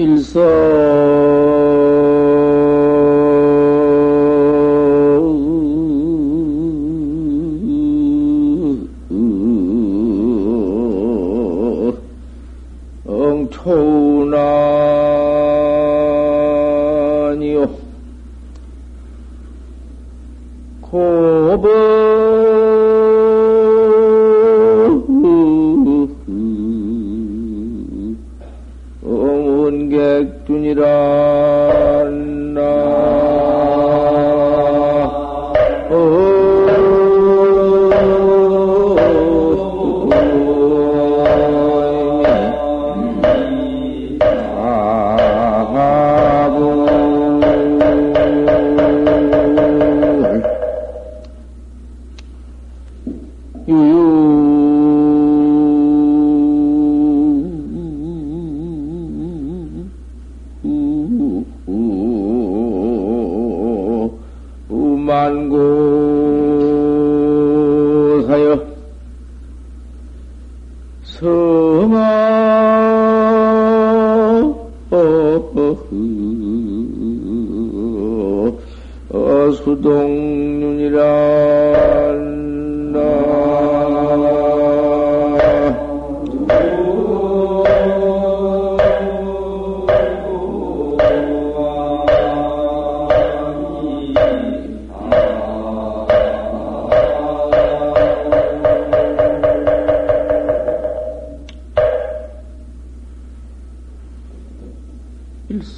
엉초 수동윤이란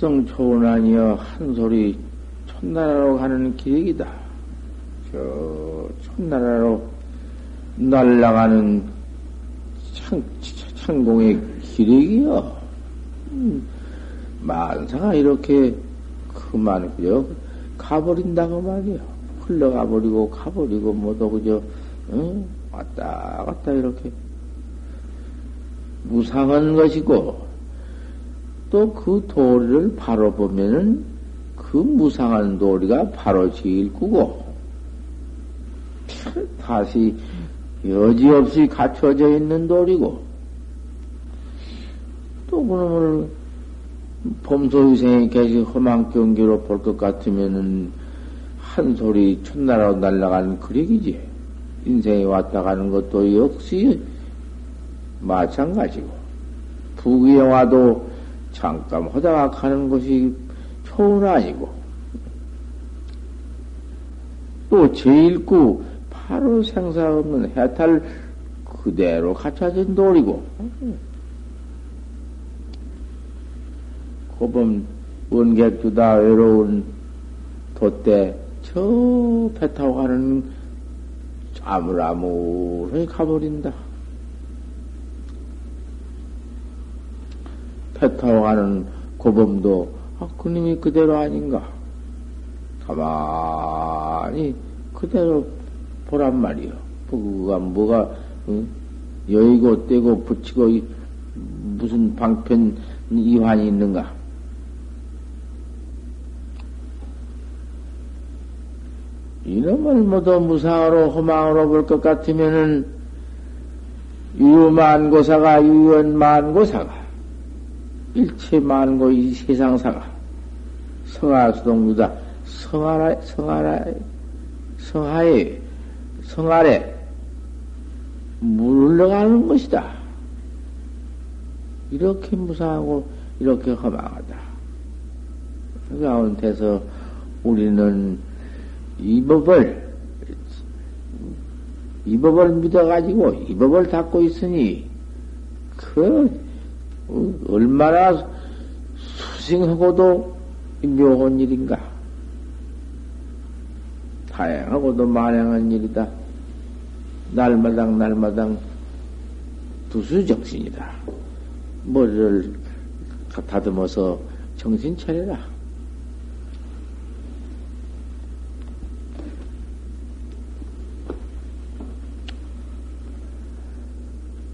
일성 초원아니여 한 소리 천나라로 가는 길이다. 저 천나라로 날아가는 창, 창공의 기력이여. 음, 만사가 이렇게 그만 그저 가버린다고 말이여. 흘러가 버리고 가버리고 뭐도 그저 응? 왔다 갔다 이렇게 무상한 것이고 또 그 도리를 바로 보면은 그 무상한 도리가 바로 제일 구고 다시 여지없이 갖춰져 있는 도리고 또 그놈을 범소위생이 계시 험한 경기로 볼 것 같으면은 한 소리 첫나라로 날아가는 그력이지. 인생이 왔다 가는 것도 역시 마찬가지고. 부귀에 와도 잠깐 가는 것이 초은 아니고, 또 제일구 바로 생사 없는 해탈 그대로 갖춰진 돌이고, 고범 원객주다 외로운 돛대 저 배 타고 가는 아무라무히 가버린다. 배 타고 가는 고범도 아, 그님이 그대로 아닌가? 가만히 그대로 보란 말이요. 그가 뭐가 응? 여의고 떼고 붙이고 무슨 방편 이환이 있는가? 이놈을 모두 무상으로 허망으로 볼 것 같으면은 유만고사가 유연만고사가 일체 만고 이 세상사가 성하수동유다 성하라 성하라 성하에 성하래 물 흘러가는 것이다. 이렇게 무상하고 이렇게 허망하다. 그 가운데서 우리는 이 법을 이 법을 믿어가지고 이 법을 닫고 있으니 그 얼마나 수승하고도 묘한 일인가? 다양하고도 만행한 일이다. 날마당 날마당 두수정신이다. 머리를 다듬어서 정신 차려라.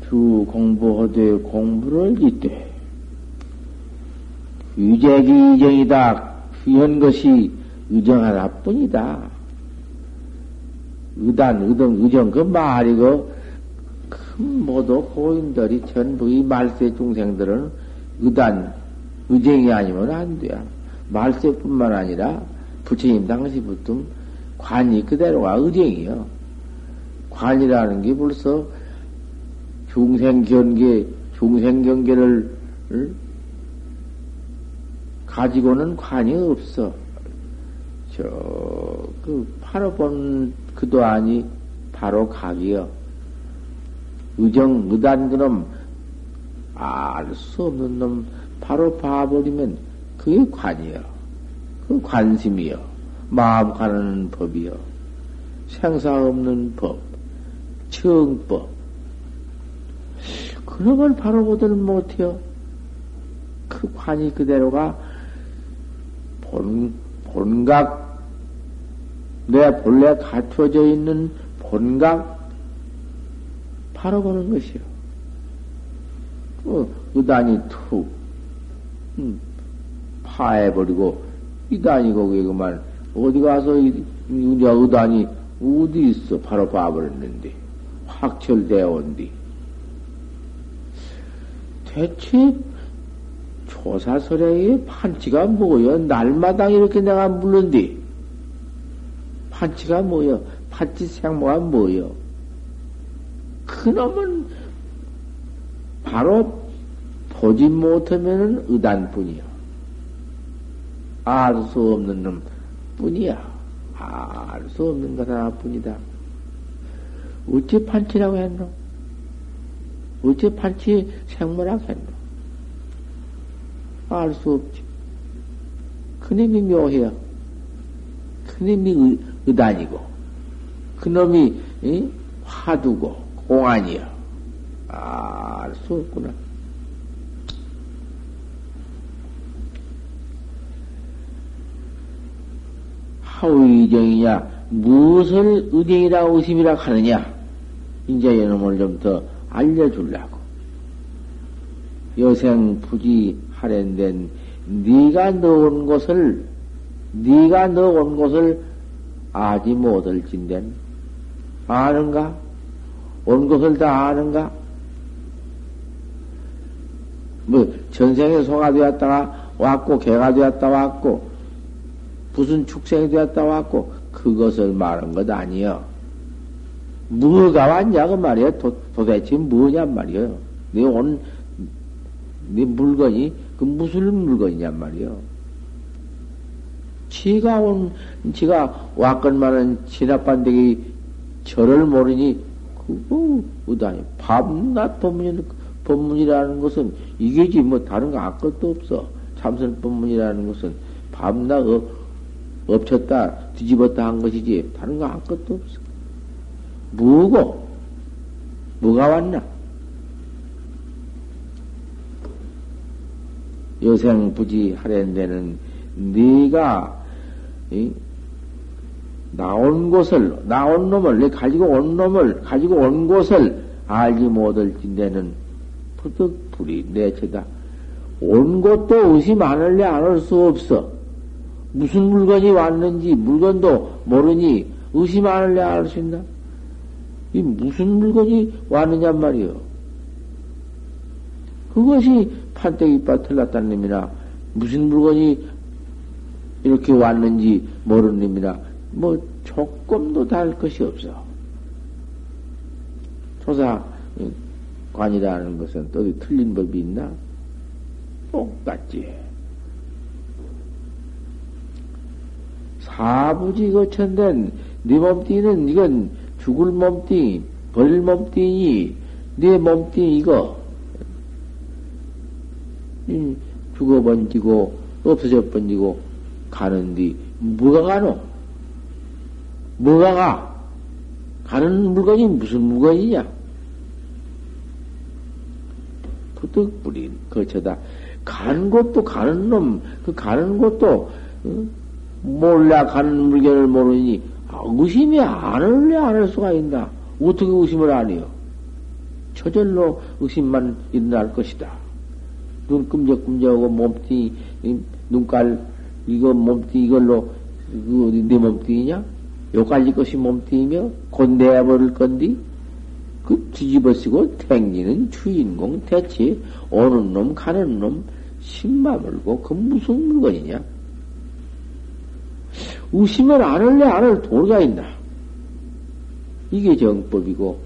주 공부하되 공부를 잇되 유재기 의정이다. 귀한 것이 의정 하나뿐이다. 의단, 의정, 의정, 그 말이고, 그 모두 고인들이 전부 이 말세 중생들은 의단, 의쟁이 아니면 안 돼요. 말세뿐만 아니라 부처님 당시부터 관이 그대로가 의쟁이요. 관이라는 게 벌써 중생 견계, 중생견계를 가지고는 관이 없어. 저, 그, 바로 본 그도 아니, 바로 각이요. 의정, 의단 그놈, 알 수 없는 놈, 바로 봐버리면 그게 관이요. 그 관심이요. 마음 가는 법이요. 생사 없는 법, 정법. 그놈을 바로 보들 못해요. 그 관이 그대로가 본, 본각, 내 본래 갖춰져 있는 본각, 바로 보는 것이요. 그 의단이 툭, 음, 파해버리고, 이단이 거기에 그만, 어디 가서, 이, 의단이 어디 있어? 바로 봐버렸는데. 확철되어 온 뒤. 대체 조사설의 판치가 뭐여? 날마다 이렇게 내가 물는디. 판치가 뭐여? 판치 생모가 뭐여? 그놈은 바로 보지 못하면은 의단뿐이야. 알 수 없는 놈 뿐이야. 알 수 없는 것 하나뿐이다. 어째 판치라고 했노? 어째 판치 생모라고 했노? 알 수 없지. 그놈이 묘해요. 그놈이 의, 의단이고, 그놈이 이? 화두고, 공안이요. 알수 없구나. 하의정이냐, 무엇을 의정이라 의심이라 하느냐, 이제 이놈을 좀더 알려주려고. 여생 부지 할인된 네가 넣은 곳을 네가 넣은 곳을 아지 못할진된 아는가? 온 것을 다 아는가? 뭐 전생에 소가 되었다가 왔고 개가 되었다 왔고 무슨 축생이 되었다 왔고 그것을 말한 것 아니여. 뭐가 왔냐 그 말이야. 도, 도대체 뭐냐 말이야. 네 온 네 물건이 그 무슨 물건이냔 말이요. 지가 온, 지가 왔건만은 진압반대기 절을 모르니, 그거, 의다니. 밤낮 법문, 법문이라는 것은 이게지 뭐 다른 거 아무것도 없어. 참선 법문이라는 것은 밤낮 어, 엎쳤다, 뒤집었다 한 것이지 다른 거 아무것도 없어. 뭐고? 뭐가 왔나? 여생 부지 하랜데는 네가 이, 나온 곳을 나온 놈을 내 가지고 온 놈을 가지고 온 곳을 알지 못할 진대는 푸득 불이 내체다. 온 곳도 의심 안 할래 안 할 수 없어. 무슨 물건이 왔는지 물건도 모르니 의심 안 할래 안 할 수 있나? 이 무슨 물건이 왔느냐 말이요. 그것이 판때기빠 틀렸다는 놈이나 무슨 물건이 이렇게 왔는지 모르는 놈이나 뭐 조금도 다를 것이 없어. 조사관이라는 것은 또 틀린 법이 있나? 똑같지. 사부지 거천된 네 몸뚱이는 이건 죽을 몸뚱이, 버릴 몸뚱이, 네 몸뚱이 이거 죽어 번지고 없어져 번지고 가는디 뭐가 가노? 뭐가 가? 가는 물건이 무슨 물건이냐? 부득불이 거쳐다. 가는 곳도 가는 놈, 그 가는 곳도 어? 몰라 가는 물건을 모르니 아, 의심이 안 할래 안 할 수가 있나? 어떻게 의심을 안 해요? 저절로 의심만 일어날 것이다. 눈 끔적끔적하고 몸뚱이, 눈깔, 이거 몸뚱이 이걸로, 어디 내 몸뚱이냐? 요까지 것이 몸뚱이며, 곧 내버릴 건디? 그 뒤집어 쓰고 탱기는 주인공 대체 오는 놈, 가는 놈, 신마 물고 그 무슨 물건이냐? 우시면 안 할래 안 할 도리가 있나? 이게 정법이고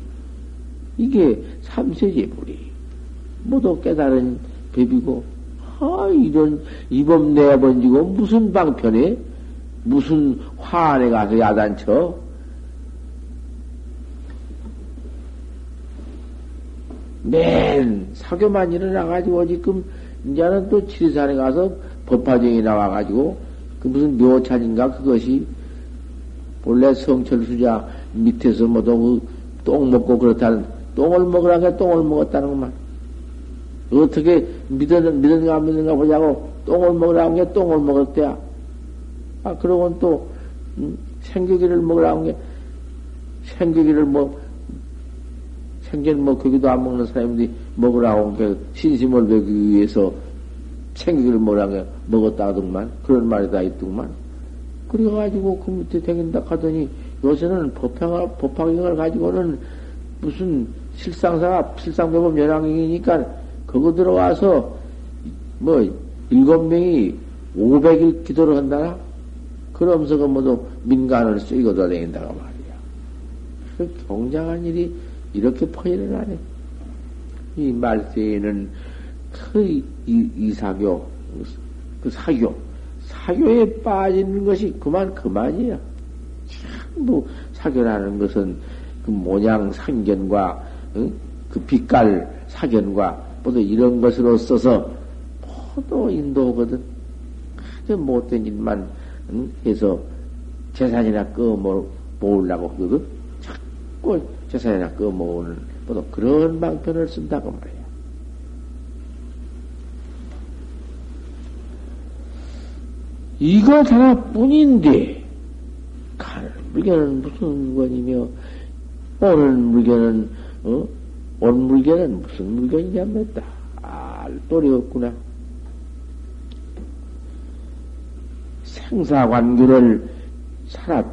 이게 삼세제불이 모두 깨달은 법이고 아 이런 이범 내번지고 무슨 방편에 무슨 화안에 가서 야단쳐 맨 사교만 일어나가지고 지금 이제는 또 지리산에 가서 법화정이 나와가지고 그 무슨 묘찬인가 그것이 본래 성철수자 밑에서 뭐도 똥 먹고 그렇다는 똥을 먹으라게 똥을 먹었다는 것만 어떻게 믿었는, 믿었는가 안 믿는가 보자고 똥을 먹으라는 게 똥을 먹었대야. 아, 그러고는 또, 음, 생기기를 먹으라는 게, 생기기를 뭐, 생전 뭐, 거기도 안 먹는 사람들이 먹으라고 한 게, 신심을 배기 위해서 생기기를 먹으라는 게 먹었다 하더만, 그런 말이 다 있더만. 그래가지고 그 밑에 댕긴다 하더니, 요새는 법학을, 법학경을 가지고는 무슨 실상사가, 실상배법 연항이니까 거기 들어와서 뭐 일곱 명이 오백일 기도를 한다나? 그러면서 그 모두 민간을 쓰이고 다닌다고 말이야. 그 경장한 일이 이렇게 퍼일을 하네. 이 말세에는 그 이, 이사교, 그 사교, 사교에 빠지는 것이 그만 그만이야. 전부 사교라는 것은 그 모양 상견과 응? 그 빛깔 사견과 모두 이런 것으로 써서 모두 인도거든. 아주 못된 일만 해서 재산이나 꺼모, 모으려고 하거든. 자꾸 재산이나 꺼모으는 모두 그런 방편을 쓴다고 말이야. 이것 하나뿐인데, 가는 물건은 무슨 물건이며, 오는 물건은, 어? 온 물건은 무슨 물건이냐 맸다. 알 도리 없구나. 생사관계를 살아,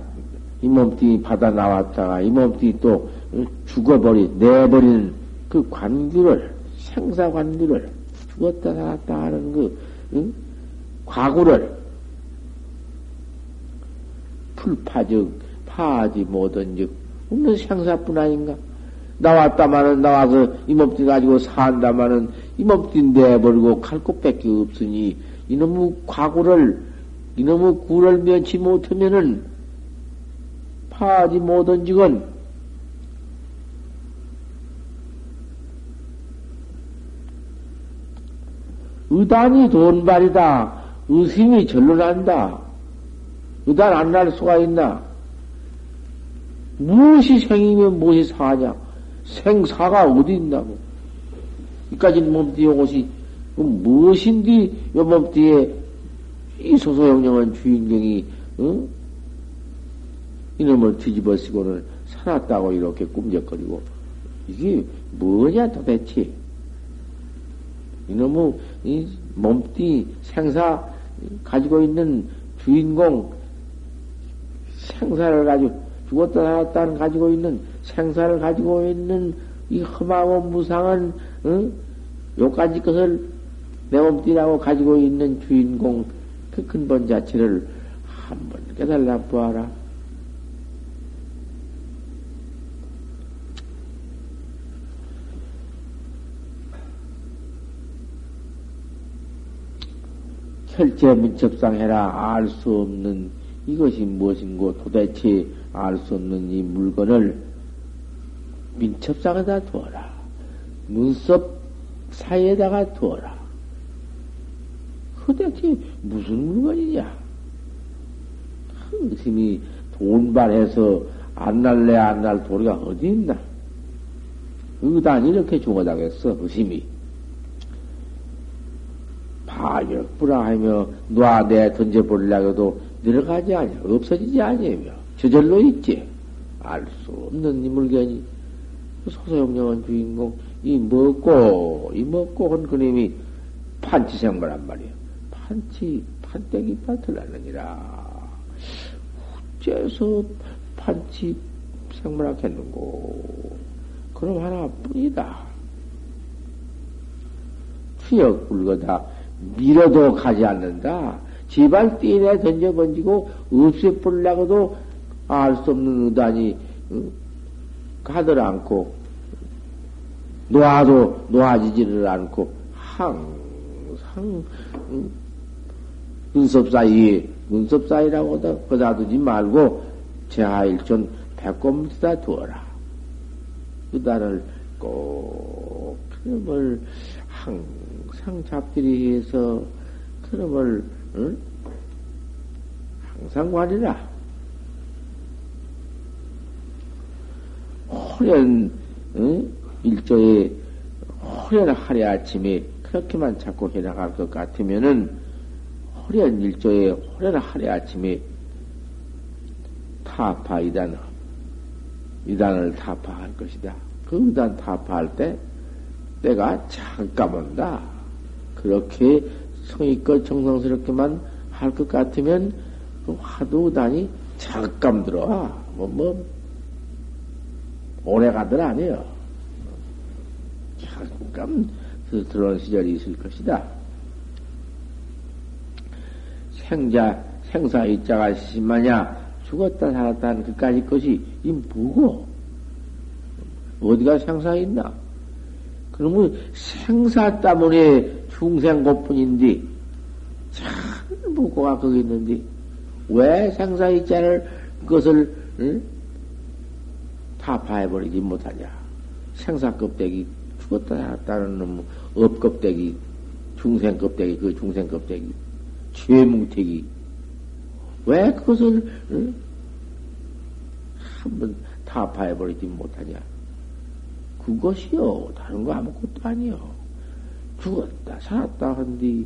이 몸뚱이 받아 나왔다가 이 몸뚱이 또 죽어버리, 내버리는 그 관계를, 생사관계를 죽었다 살았다 하는 그, 응? 과거를 풀파적, 파하지 못한 즉, 없는 생사뿐 아닌가? 나왔다마는 나와서 이 몸뚱이 가지고 산다마는 이 몸뚱이 내버리고 갈 곳밖에 없으니 이놈의 과거를 이놈의 구를 면치 못하면은 파하지 못한 직은 의단이 돈발이다. 의심이 절로 난다. 의단 안날 수가 있나? 무엇이 생이면 무엇이 사냐? 생사가 어디 있나고. 이까지 몸띠 요것이 무엇인디 요 몸띠에 이 소소영령한 주인공이 어? 이놈을 뒤집어 쓰고는 살았다고 이렇게 꿈적거리고 이게 뭐냐 도대체 이놈의 이 몸띠 생사 가지고 있는 주인공 생사를 가지고 죽었다 살았다 는 가지고 있는 생사를 가지고 있는 이 험하고 무상한 어? 요까지 것을 내 몸띠라고 가지고 있는 주인공 그 근본 자체를 한번 깨달라 보아라. 혈제 문첩상 해라 알 수 없는 이것이 무엇인고 도대체 알 수 없는 이 물건을 민첩상에다 두어라. 눈썹 사이에다가 두어라. 그대체 무슨 물건이냐? 흥심이 돈발해서 안 날래 안 날 도리가 어디 있나? 의단이 이렇게 죽어다겠어, 의심이. 파격부라 하며 놔내 던져버리려고 해도 내려가지 아니 없어지지 아니며 저절로 있지. 알 수 없는 이 물건이. 소소영령한 주인공, 이 먹고, 이 먹고 한 그님이 판치생물란 말이에요. 판치, 판때기 밭을 날느니라. 어째서 판치 생물하겠는고. 그럼 하나뿐이다. 추역 불거다. 밀어도 가지 않는다. 집안 띠내 던져 번지고 없애버리려고도 알 수 없는 의단이 응? 가들 않고 놓아도 놓아지지를 않고 항상 응? 눈썹 사이에 눈썹 사이라고 거다 두지 말고 제하일존 배꼽밑에다 두어라. 의단을 꼭 그놈을 항상 잡들이 해서 그놈을 응? 항상 관이라. 호련 응? 일조에 호련 하래 아침에 그렇게만 자꾸 해나갈 것 같으면은 호련 일조에 호련 하래 아침에 타파 이단 이단을 타파할 것이다. 그 이단 타파할 때 때가 잠깐 온다. 그렇게 성의껏 정성스럽게만 할 것 같으면 그 화두 단이 잠깐 들어와. 뭐, 뭐, 오래 가들 아니에요. 잠깐 들어온 시절이 있을 것이다. 생자, 생사 이자가 심하냐, 죽었다 살았다는 그까지 것이 이 뭐고? 어디가 생사 있나? 그러면 생사 때문에 중생 고뿐인데, 참 묵고가 거기 있는데, 왜 생사 이자를, 그것을, 응? 타파해버리지 못하냐. 생사 껍데기, 죽었다 살았다는 놈, 업껍데기, 중생 껍데기, 그 중생 껍데기, 죄뭉태기. 왜 그것을, 응? 한번 타파해버리지 못하냐. 그것이요. 다른 거 아무것도 아니요. 죽었다, 살았다 한디,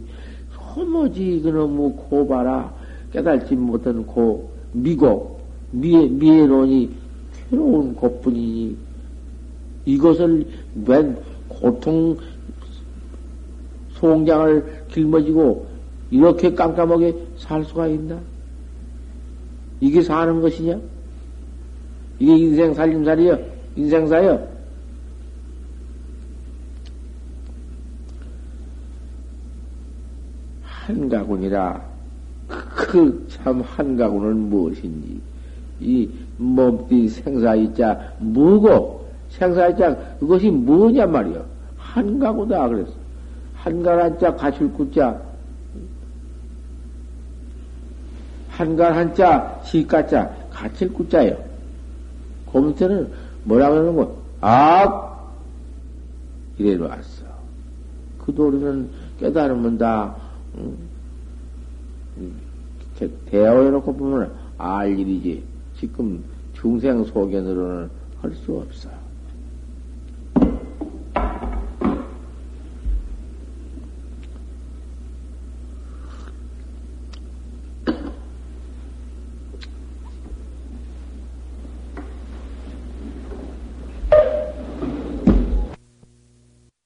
소모지, 그놈의 뭐 고바라, 깨달지 못한 고, 미고, 미에, 미에론이 괴로운 것뿐이니, 이것을 웬 고통 송장을 길머지고, 이렇게 깜깜하게 살 수가 있나? 이게 사는 것이냐? 이게 인생 살림살이여? 인생사여? 한가군이라 그 참 한가군은 무엇인지. 이 몸띠 생사이자 뭐고 생사이자 그것이 뭐냐 말이야 한가구다 그랬어. 한갈 한자 가출 구자. 한갈 한자 시가자 가칠 구자요 그 밑에는 뭐라 그러는 거? 악! 이래 놨어. 그 도리는 깨달으면 다 응? 대화해놓고 보면 알 일이지. 지금 중생 소견으로는 할 수 없어.